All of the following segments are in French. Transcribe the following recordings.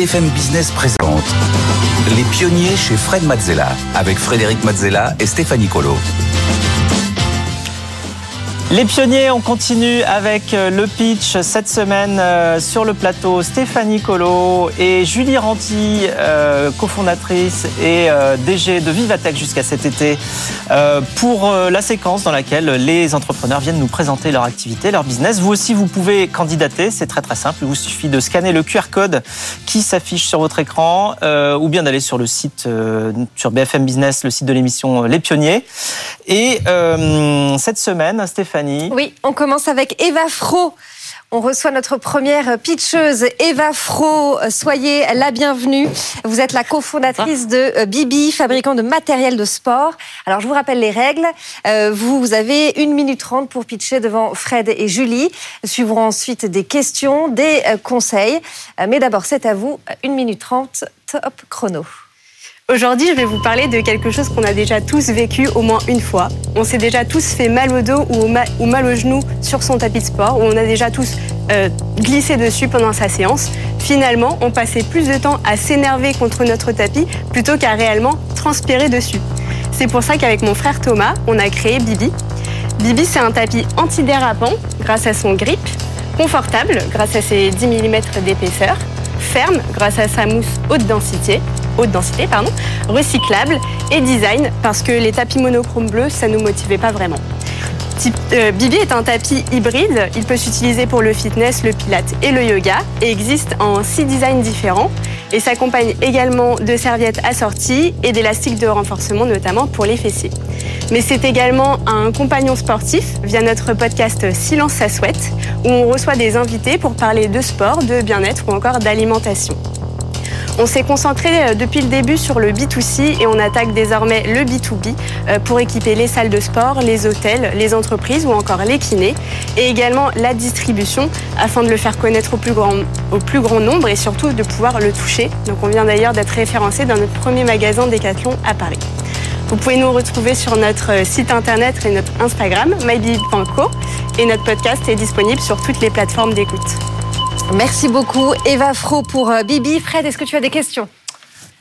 BFM Business présente Les pionniers chez Fred Mazzella avec Frédéric Mazzella et Stéphanie Colo. Les pionniers, on continue avec euh, le pitch cette semaine euh, sur le plateau. Stéphanie Colo et Julie Ranti, euh, cofondatrice et DG de Vivatech jusqu'à cet été, pour la séquence dans laquelle les entrepreneurs viennent nous présenter leur activité, leur business. Vous aussi, vous pouvez candidater, c'est très très simple. Il vous suffit de scanner le QR code qui s'affiche sur votre écran ou bien d'aller sur le site, sur BFM Business, le site de l'émission Les Pionniers. Et cette semaine, Stéphanie, oui, on commence avec Eva Fro. On reçoit notre première pitcheuse, Eva Fro. Soyez la bienvenue. Vous êtes la cofondatrice de euh, Bibi, fabricant de matériel de sport. Alors, je vous rappelle les règles. Euh, vous avez une minute trente pour pitcher devant Fred et Julie. Suivront ensuite des questions, des euh, conseils. Mais d'abord, c'est à vous. Une minute trente, top chrono. Aujourd'hui, je vais vous parler de quelque chose qu'on a déjà tous vécu au moins une fois. On s'est déjà tous fait mal au dos ou, mal au genou sur son tapis de sport, ou on a déjà tous euh, glissé dessus pendant sa séance. Finalement, on passait plus de temps à s'énerver contre notre tapis plutôt qu'à réellement transpirer dessus. C'est pour ça qu'avec mon frère Thomas, on a créé Bibi. Bibi, c'est un tapis antidérapant grâce à son grip, confortable grâce à ses 10 mm d'épaisseur, ferme grâce à sa mousse haute densité haute densité, pardon, recyclable et design parce que les tapis monochrome bleus, ça ne nous motivait pas vraiment. Euh, Bibi est un tapis hybride. Il peut s'utiliser pour le fitness, le pilate et le yoga et existe en six designs différents et s'accompagne également de serviettes assorties et d'élastiques de renforcement, notamment pour les fessiers. Mais c'est également un compagnon sportif via notre podcast Silence ça souhaite, où on reçoit des invités pour parler de sport, de bien-être ou encore d'alimentation. On s'est concentré euh, depuis le début sur le B2C et on attaque désormais le B2B euh, pour équiper les salles de sport, les hôtels, les entreprises ou encore les kinés et également la distribution afin de le faire connaître au plus grand, nombre et surtout de pouvoir le toucher. Donc on vient d'ailleurs d'être référencé dans notre premier magasin Decathlon à Paris. Vous pouvez nous retrouver sur notre euh, site internet et notre Instagram, mybibi.co et notre podcast est disponible sur toutes les plateformes d'écoute. Merci beaucoup Eva Fro pour euh, Bibi. Fred, est-ce que tu as des questions?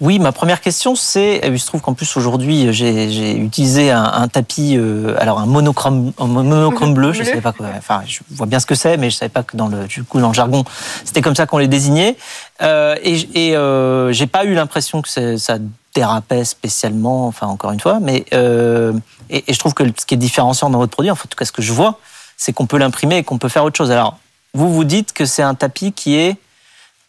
Oui, ma première question, c'est, il se trouve qu'en plus aujourd'hui, j'ai utilisé un, tapis, euh, alors un monochrome, monochrome bleu, je ne savais pas quoi, enfin, je vois bien ce que c'est, mais je ne savais pas que dans le, du coup, dans le jargon, c'était comme ça qu'on les désignait. Euh, et et euh, j'ai pas eu l'impression que ça dérapait spécialement, enfin, encore une fois, mais et, et, je trouve que ce qui est différenciant dans votre produit, en tout cas, ce que je vois, c'est qu'on peut l'imprimer et qu'on peut faire autre chose. Alors, vous vous dites que c'est un tapis qui est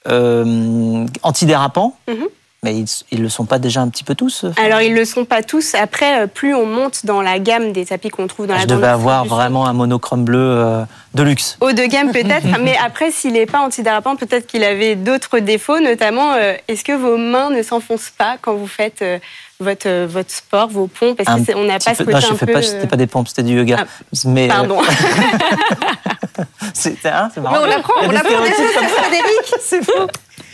euh, antidérapant. Mhm. Mais ils ne le sont pas déjà un petit peu tous Alors, ils ne le sont pas tous. Après, euh, plus on monte dans la gamme des tapis qu'on trouve dans la Je devais avoir vraiment un monochrome bleu euh, de luxe. Haut de gamme peut-être, mais après, s'il n'est pas antidérapant, peut-être qu'il avait d'autres défauts, notamment, est-ce que vos mains ne s'enfoncent pas quand vous faites votre, votre sport, vos pompes? Parce qu'on n'a pas ce côté non, je fais Pas, c'était pas des pompes, c'était du yoga. Ah, mais, pardon. c'est hein, marrant. Mais on l'apprend, on l'apprend, Frédéric. C'est faux.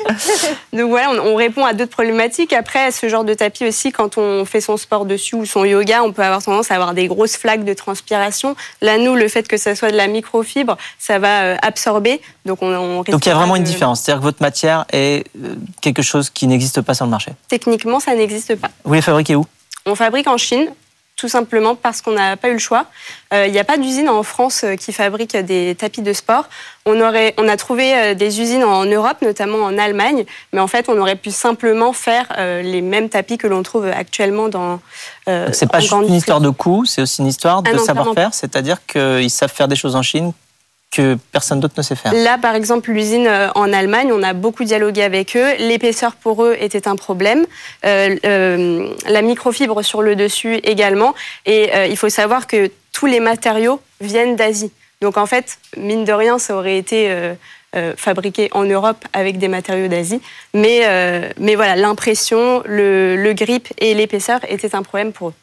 Donc voilà, on, répond à d'autres problématiques. Après, ce genre de tapis aussi, quand on fait son sport dessus ou son yoga, on peut avoir tendance à avoir des grosses flaques de transpiration. Là, nous, le fait que ça soit de la microfibre, ça va euh, absorber. Donc, on, Donc il y a vraiment une différence. C'est-à-dire que votre matière est euh, quelque chose qui n'existe pas sur le marché. Techniquement, ça n'existe pas. Vous les fabriquez où? On fabrique en Chine tout simplement parce qu'on n'a pas eu le choix. Euh, il n'y a pas d'usine en France euh, qui fabrique des tapis de sport. On, aurait, on a trouvé euh, des usines en Europe, notamment en Allemagne, mais en fait, on aurait pu simplement faire les mêmes tapis que l'on trouve actuellement dans. Euh, c'est pas juste une histoire de coût, c'est aussi une histoire de ah savoir-faire, c'est-à-dire qu'ils savent faire des choses en Chine que personne d'autre ne sait faire. Là, par exemple, l'usine euh, en Allemagne, on a beaucoup dialogué avec eux. L'épaisseur pour eux était un problème. Euh, euh, la microfibre sur le dessus également. Et il faut savoir que tous les matériaux viennent d'Asie. Donc en fait, mine de rien, ça aurait été fabriqué en Europe avec des matériaux d'Asie. Mais, voilà, l'impression, le, le grip et l'épaisseur étaient un problème pour eux.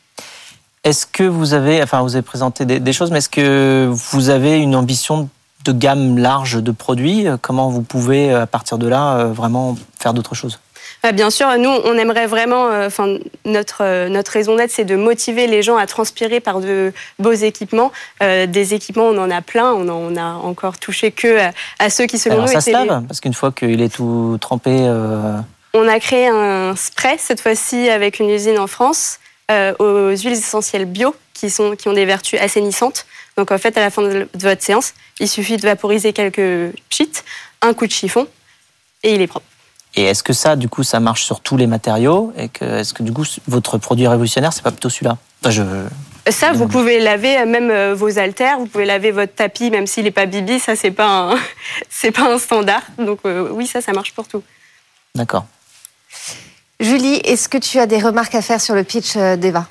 Est-ce que vous avez, enfin, vous avez présenté des, des choses, mais est-ce que vous avez une ambition de gamme large de produits? Comment vous pouvez, à partir de là, euh, vraiment faire d'autres choses? Ah, bien sûr, nous, on aimerait vraiment, euh, enfin, notre, euh, notre raison d'être, c'est de motiver les gens à transpirer par de beaux équipements. Euh, des équipements, on en a plein, on en a encore touché que à, ceux qui, selon Alors, nous, ça étaient se lave Parce qu'une fois qu'il est tout trempé. euh, On a créé un spray, cette fois-ci avec une usine en France, euh, aux huiles essentielles bio qui, sont, qui ont des vertus assainissantes. Donc en fait, à la fin de votre séance, il suffit de vaporiser quelques cheats, un coup de chiffon, et il est propre. Et est-ce que ça, du coup, ça marche sur tous les matériaux? Et que est-ce que du coup, votre produit révolutionnaire, c'est pas plutôt celui-là? Enfin, je... Ça, vous pouvez laver euh, même euh, vos haltères, vous pouvez laver votre tapis, même s'il n'est pas bibi, ça, c'est pas un, c'est pas un standard. Donc euh, oui, ça, ça marche pour tout. D'accord. Julie, est-ce que tu as des remarques à faire sur le pitch euh, d'Eva?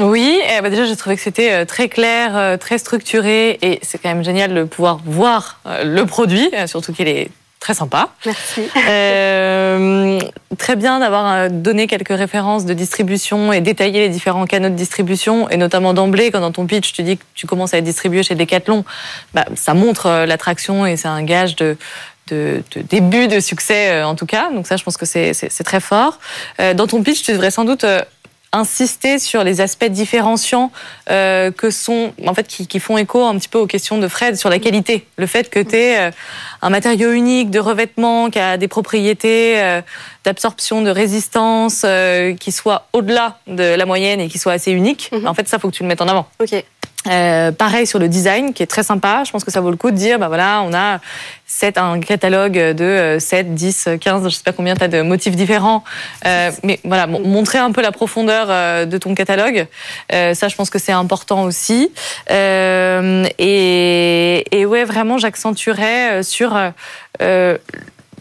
Oui, eh ben déjà j'ai trouvé que c'était euh, très clair, euh, très structuré et c'est quand même génial de pouvoir voir le produit, surtout qu'il est très sympa. Merci. Euh, très bien d'avoir donné quelques références de distribution et détaillé les différents canaux de distribution et notamment d'emblée quand dans ton pitch tu dis que tu commences à être distribué chez Decathlon, bah, ça montre l'attraction et c'est un gage de de, de début de succès euh, en tout cas. Donc ça, je pense que c'est très fort. Euh, dans ton pitch, tu devrais sans doute euh, insister sur les aspects différenciants euh, que sont, en fait, qui, qui font écho un petit peu aux questions de Fred sur la qualité. Le fait que tu aies un matériau unique de revêtement qui a des propriétés euh, d'absorption, de résistance, euh, qui soit au-delà de la moyenne et qui soit assez unique. Mhm. En fait, ça, faut que tu le mettes en avant. Ok. Euh, pareil sur le design qui est très sympa. Je pense que ça vaut le coup de dire, bah voilà, on a sept, un catalogue de euh, 7, 10, 15, je sais pas combien tu as de motifs différents. Euh, mais voilà, mon- montrer un peu la profondeur euh, de ton catalogue. Euh, ça, je pense que c'est important aussi. Euh, et, et ouais, vraiment, j'accentuerais euh, sur...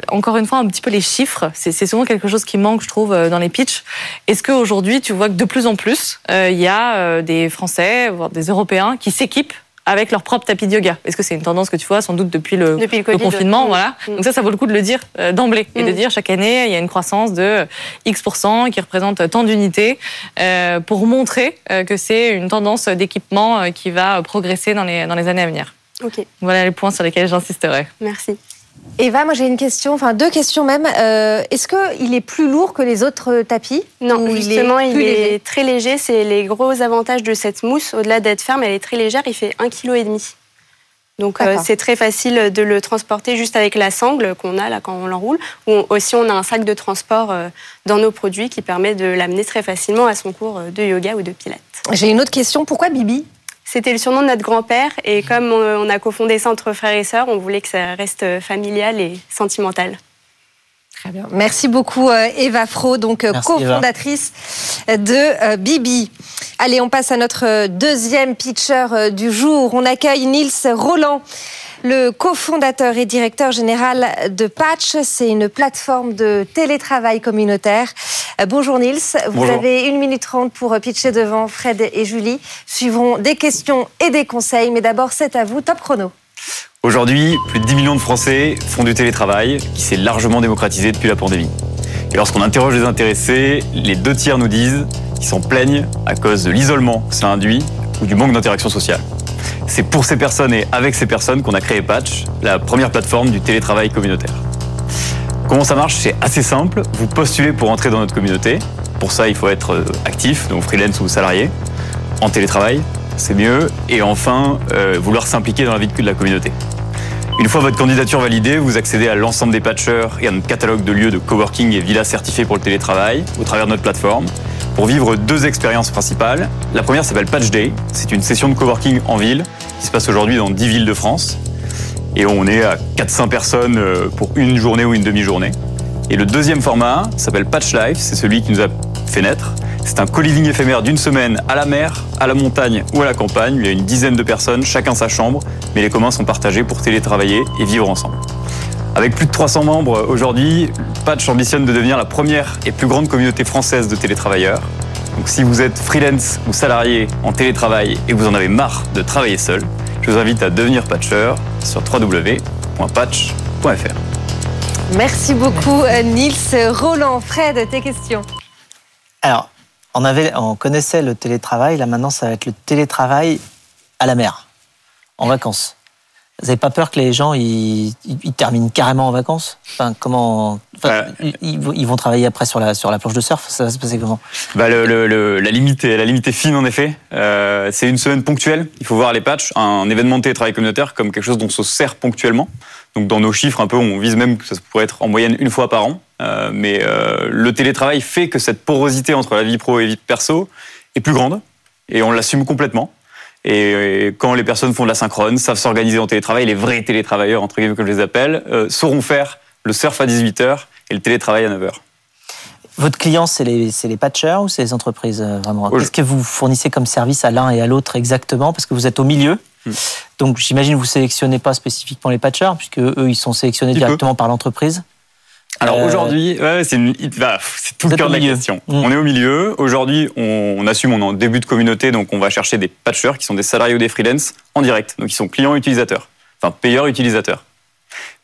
encore une fois, un petit peu les chiffres. C'est souvent quelque chose qui manque, je trouve, euh, dans les pitchs. Est-ce qu'aujourd'hui, tu vois que de plus en plus, euh, il y a euh, des Français, voire des Européens, qui s'équipent avec leur propre tapis de yoga? Est-ce que c'est une tendance que tu vois sans doute depuis le, Depuis le le Covid. confinement voilà. Mm. Donc ça, ça vaut le coup de le dire euh, d'emblée et de Mm. dire chaque année, il y a une croissance de X% qui représente tant d'unités euh, pour montrer euh, que c'est une tendance d'équipement qui va progresser dans les, dans les années à venir. Ok, Voilà les points sur lesquels j'insisterai. merci. Eva, moi j'ai une question, enfin deux questions même. Euh, Est-ce qu'il est plus lourd que les autres euh, tapis? Non, justement, il est, léger? très léger. C'est les gros avantages de cette mousse. Au-delà d'être ferme, elle est très légère. Il fait 1,5 kg. Donc euh, c'est très facile de le transporter juste avec la sangle qu'on a là quand on l'enroule. Ou aussi on a un sac de transport euh, dans nos produits qui permet de l'amener très facilement à son cours de yoga ou de pilates. J'ai une autre question. Pourquoi Bibi? C'était le surnom de notre grand-père et comme on a cofondé ça entre frères et sœurs, on voulait que ça reste familial et sentimental. Très bien. Merci beaucoup euh, Eva Fro, donc euh, Eva. cofondatrice de euh, Bibi. Allez, on passe à notre deuxième pitcher du jour. On accueille Nils Roland. Le cofondateur et directeur général de Patch, c'est une plateforme de télétravail communautaire. Euh, bonjour Nils, vous Bonjour. avez une minute trente pour euh, pitcher devant Fred et Julie. Suivront des questions et des conseils, mais d'abord c'est à vous, top chrono. Aujourd'hui, plus de 10 millions de Français font du télétravail qui s'est largement démocratisé depuis la pandémie. Et lorsqu'on interroge les intéressés, les deux tiers nous disent qu'ils s'en plaignent à cause de l'isolement que cela induit ou du manque d'interaction sociale. C'est pour ces personnes et avec ces personnes qu'on a créé Patch, la première plateforme du télétravail communautaire. Comment ça marche? C'est assez simple. Vous postulez pour entrer dans notre communauté. Pour ça, il faut être euh, actif, donc freelance ou salarié, en télétravail, c'est mieux. Et enfin, euh, vouloir s'impliquer dans la vie de la communauté. Une fois votre candidature validée, vous accédez à l'ensemble des patchers et à notre catalogue de lieux de coworking et villas certifiés pour le télétravail au travers de notre plateforme pour vivre deux expériences principales. La première s'appelle Patch Day. C'est une session de coworking en ville qui se passe aujourd'hui dans 10 villes de France. Et on est à 400 personnes euh, pour une journée ou une demi-journée. Et le deuxième format s'appelle Patch Life. C'est celui qui nous a fait naître. C'est un co-living éphémère d'une semaine à la mer, à la montagne ou à la campagne. Il y a une dizaine de personnes, chacun sa chambre, mais les communs sont partagés pour télétravailler et vivre ensemble. Avec plus de 300 membres aujourd'hui, Patch ambitionne de devenir la première et plus grande communauté française de télétravailleurs. Donc si vous êtes freelance ou salarié en télétravail et que vous en avez marre de travailler seul, je vous invite à devenir patcher sur www.patch.fr. Merci beaucoup euh, Nils Roland. Fred, tes questions. Alors, on, avait, on connaissait le télétravail, là maintenant ça va être le télétravail à la mer, en vacances. Vous n'avez pas peur que les gens ils, ils terminent carrément en vacances? Enfin, comment enfin, ils, ils vont travailler après sur la sur la planche de surf? Ça va se passer comment? Bah, le, le, La limite est la limite est fine en effet. Euh, c'est une semaine ponctuelle. Il faut voir les patchs, un événement de télétravail communautaire comme quelque chose dont on se sert ponctuellement. Donc dans nos chiffres un peu, on vise même que ça pourrait être en moyenne une fois par an. Euh, mais euh, le télétravail fait que cette porosité entre la vie pro et la vie perso est plus grande et on l'assume complètement. Et quand les personnes font de la synchrone, savent s'organiser en télétravail, les vrais télétravailleurs, entre guillemets, que je les appelle, euh, sauront faire le surf à 18h et le télétravail à 9h. Votre client, c'est les, les patchers ou c'est les entreprises euh, vraiment? Qu'est-ce que vous fournissez comme service à l'un et à l'autre exactement? Parce que vous êtes au milieu. Hmm. Donc j'imagine que vous sélectionnez pas spécifiquement les patchers, puisque eux, ils sont sélectionnés directement par l'entreprise. Alors euh, aujourd'hui, ouais, c'est tout le cœur de la question. Mm. On est au milieu. Aujourd'hui, on, assume, on est en début de communauté, donc on va chercher des patchers qui sont des salariés ou des freelance en direct. Donc ils sont clients utilisateurs, enfin payeurs utilisateurs.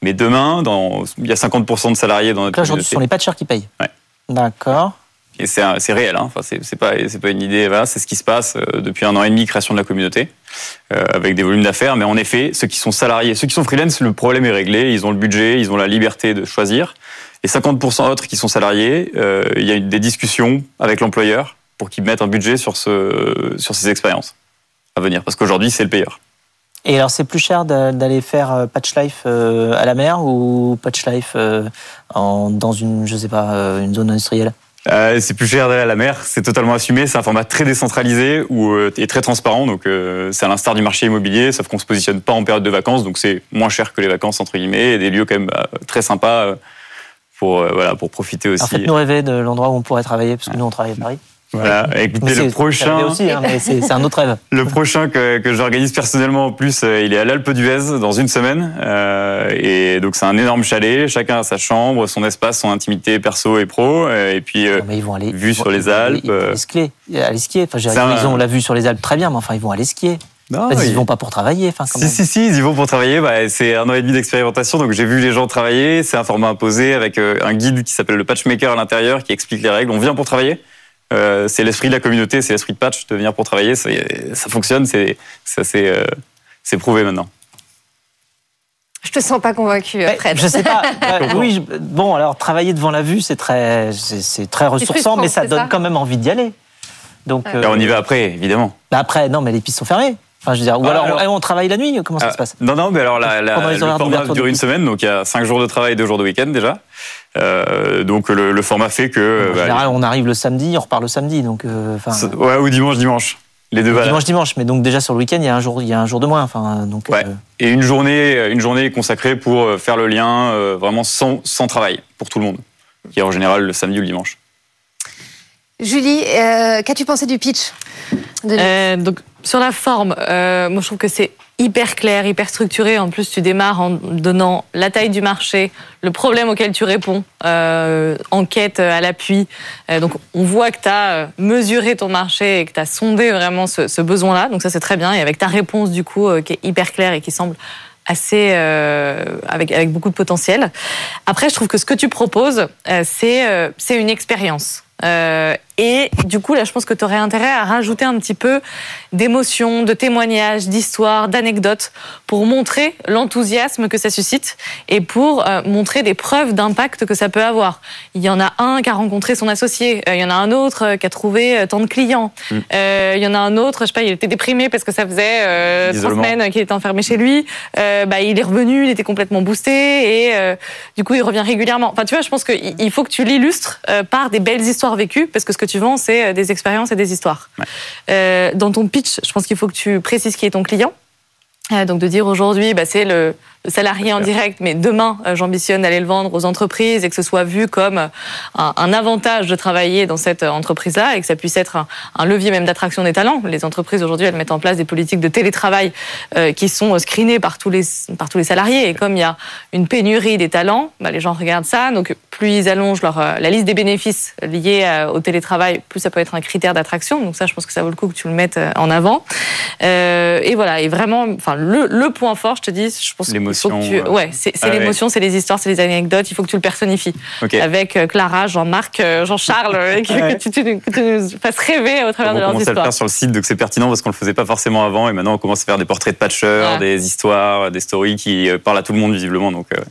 Mais demain, dans, il y a 50% de salariés dans notre Là, aujourd'hui, ce sont les patchers qui payent. Ouais. D'accord. Et c'est réel, hein. enfin, c'est pas, pas une idée, voilà, c'est ce qui se passe euh, depuis un an et demi, création de la communauté, euh, avec des volumes d'affaires. Mais en effet, ceux qui sont salariés, ceux qui sont freelance, le problème est réglé, ils ont le budget, ils ont la liberté de choisir. Et 50% autres qui sont salariés, euh, il y a des discussions avec l'employeur pour qu'ils mettent un budget sur, ce, sur ces expériences à venir, parce qu'aujourd'hui, c'est le payeur. Et alors, c'est plus cher d'aller faire Patch Life à la mer ou Patch Life dans une, je sais pas, une zone industrielle? Euh, c'est plus cher d'aller à la mer, c'est totalement assumé, c'est un format très décentralisé ou euh, et très transparent, donc euh, c'est à l'instar du marché immobilier, sauf qu'on se positionne pas en période de vacances, donc c'est moins cher que les vacances entre guillemets, et des lieux quand même très sympas pour voilà pour profiter aussi. faites-nous rêver de l'endroit où on pourrait travailler, parce que nous on travaille à Paris. Voilà, écoutez, le prochain. aussi, hein, mais c'est un autre rêve. Le prochain que, que j'organise personnellement en plus, euh, il est à l'Alpe d'Huez dans une semaine. Euh, et donc c'est un énorme chalet, chacun a sa chambre, son espace, son intimité perso et pro. Euh, et puis, mais ils vont aller, vue sur les Alpes. Ils vont aller skier. Aller skier. Enfin, ils ont la vue sur les Alpes très bien, mais enfin, ils vont aller skier. Non, ils, vont pas pour travailler. Enfin, si, si, si, ils y vont pour travailler. Bah, c'est un an et demi d'expérimentation, donc j'ai vu les gens travailler. C'est un format imposé avec un guide qui s'appelle le Patchmaker à l'intérieur qui explique les règles. On vient pour travailler. Euh, c'est l'esprit de la communauté, c'est l'esprit de patch de venir pour travailler. Ça, fonctionne, c'est euh, c'est prouvé maintenant. Je te sens pas convaincu, Fred. Je sais pas. Euh, oui, bon, alors travailler devant la vue, c'est très, c'est très ressourçant, mais ça donne quand même envie d'y aller. Donc, on y va après, évidemment. Bah après, non, mais les pistes sont fermées. Enfin, je veux dire, ou ah, alors, on travaille la nuit, comment ça se passe? Non, non, mais alors la, la, le format dure une semaine, donc il y a 5 jours de travail et 2 jours de week-end déjà. Euh, donc le, le, format fait que. En bah, général, on arrive le samedi, on repart le samedi, donc. Euh, ouais, ou dimanche, dimanche. Les deux. Dimanche, dimanche, mais donc déjà sur le week-end, il y a un jour, il y a un jour de moins. Enfin, donc. Ouais. Euh, et une journée, une journée consacrée pour faire le lien vraiment sans, sans travail pour tout le monde, qui est en général le samedi ou le dimanche. Julie, qu'as-tu pensé du pitch donc, sur la forme, euh, moi je trouve que c'est hyper clair, hyper structuré. En plus, tu démarres en donnant la taille du marché, le problème auquel tu réponds, euh, enquête à l'appui. Euh, donc, on voit que tu as euh, mesuré ton marché et que tu as sondé vraiment ce, besoin-là. Donc, ça, c'est très bien. Et avec ta réponse, du coup, qui est hyper claire et qui semble assez avec, avec beaucoup de potentiel. Après, je trouve que ce que tu proposes, c'est une expérience. Euh, et du coup, là, je pense que tu aurais intérêt à rajouter un petit peu d'émotions, de témoignages, d'histoires, d'anecdotes pour montrer l'enthousiasme que ça suscite et pour euh, montrer des preuves d'impact que ça peut avoir. Il y en a un qui a rencontré son associé, euh, il y en a un autre qui a trouvé tant de clients, mm. il y en a un autre, je sais pas, il était déprimé parce que ça faisait trois semaines qu'il était enfermé chez lui. bah, il est revenu, il était complètement boosté et du coup, il revient régulièrement. Enfin, tu vois, je pense qu'il faut que tu l'illustres par des belles histoires vécues parce que ce que tu vends, c'est euh, des expériences et des histoires. Euh, dans ton pitch, je pense qu'il faut que tu précises qui est ton client. Euh, donc de dire aujourd'hui, bah, c'est le, salarié en direct, mais demain, euh, j'ambitionne d'aller le vendre aux entreprises et que ce soit vu comme euh, un, avantage de travailler dans cette euh, entreprise-là et que ça puisse être un, levier même d'attraction des talents. Les entreprises aujourd'hui, elles mettent en place des politiques de télétravail qui sont screenées par tous les par tous les salariés. Et comme il y a une pénurie des talents, bah, les gens regardent ça. Donc plus ils allongent leur la liste des bénéfices liés au télétravail, plus ça peut être un critère d'attraction. Donc ça, je pense que ça vaut le coup que tu le mettes en avant. et voilà. Et vraiment, enfin le, le point fort, je te dis, je pense L'émotion, tu- euh, Ouais, c'est ah ouais. l'émotion, c'est les histoires, c'est les anecdotes. Il faut que tu le personnifies. Ok. Avec euh, Clara, Jean-Marc, euh, Jean-Charles, que, Ouais. que tu, tu que tu nous fasses rêver au travers on de leurs commence à le histoires. faire sur le site, donc c'est pertinent parce qu'on le faisait pas forcément avant, et maintenant on commence à faire des portraits de patchers, Ouais. des histoires, des stories qui parlent à tout le monde visiblement. Donc euh,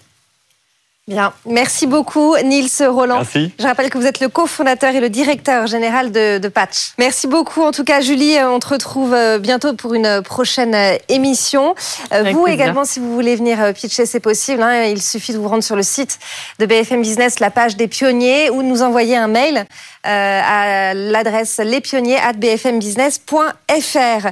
Bien. Merci beaucoup, Nils Roland. merci. Je rappelle que vous êtes le cofondateur et le directeur général de, de Patch. Merci beaucoup. En tout cas, Julie, euh, on te retrouve euh, bientôt pour une prochaine euh, émission. Euh, Avec Vous plaisir. également, si vous voulez venir pitcher, c'est possible. hein. Il suffit de vous rendre sur le site de BFM Business, la page des pionniers, ou de nous envoyer un mail euh, à l'adresse lespionniers@bfmbusiness.fr.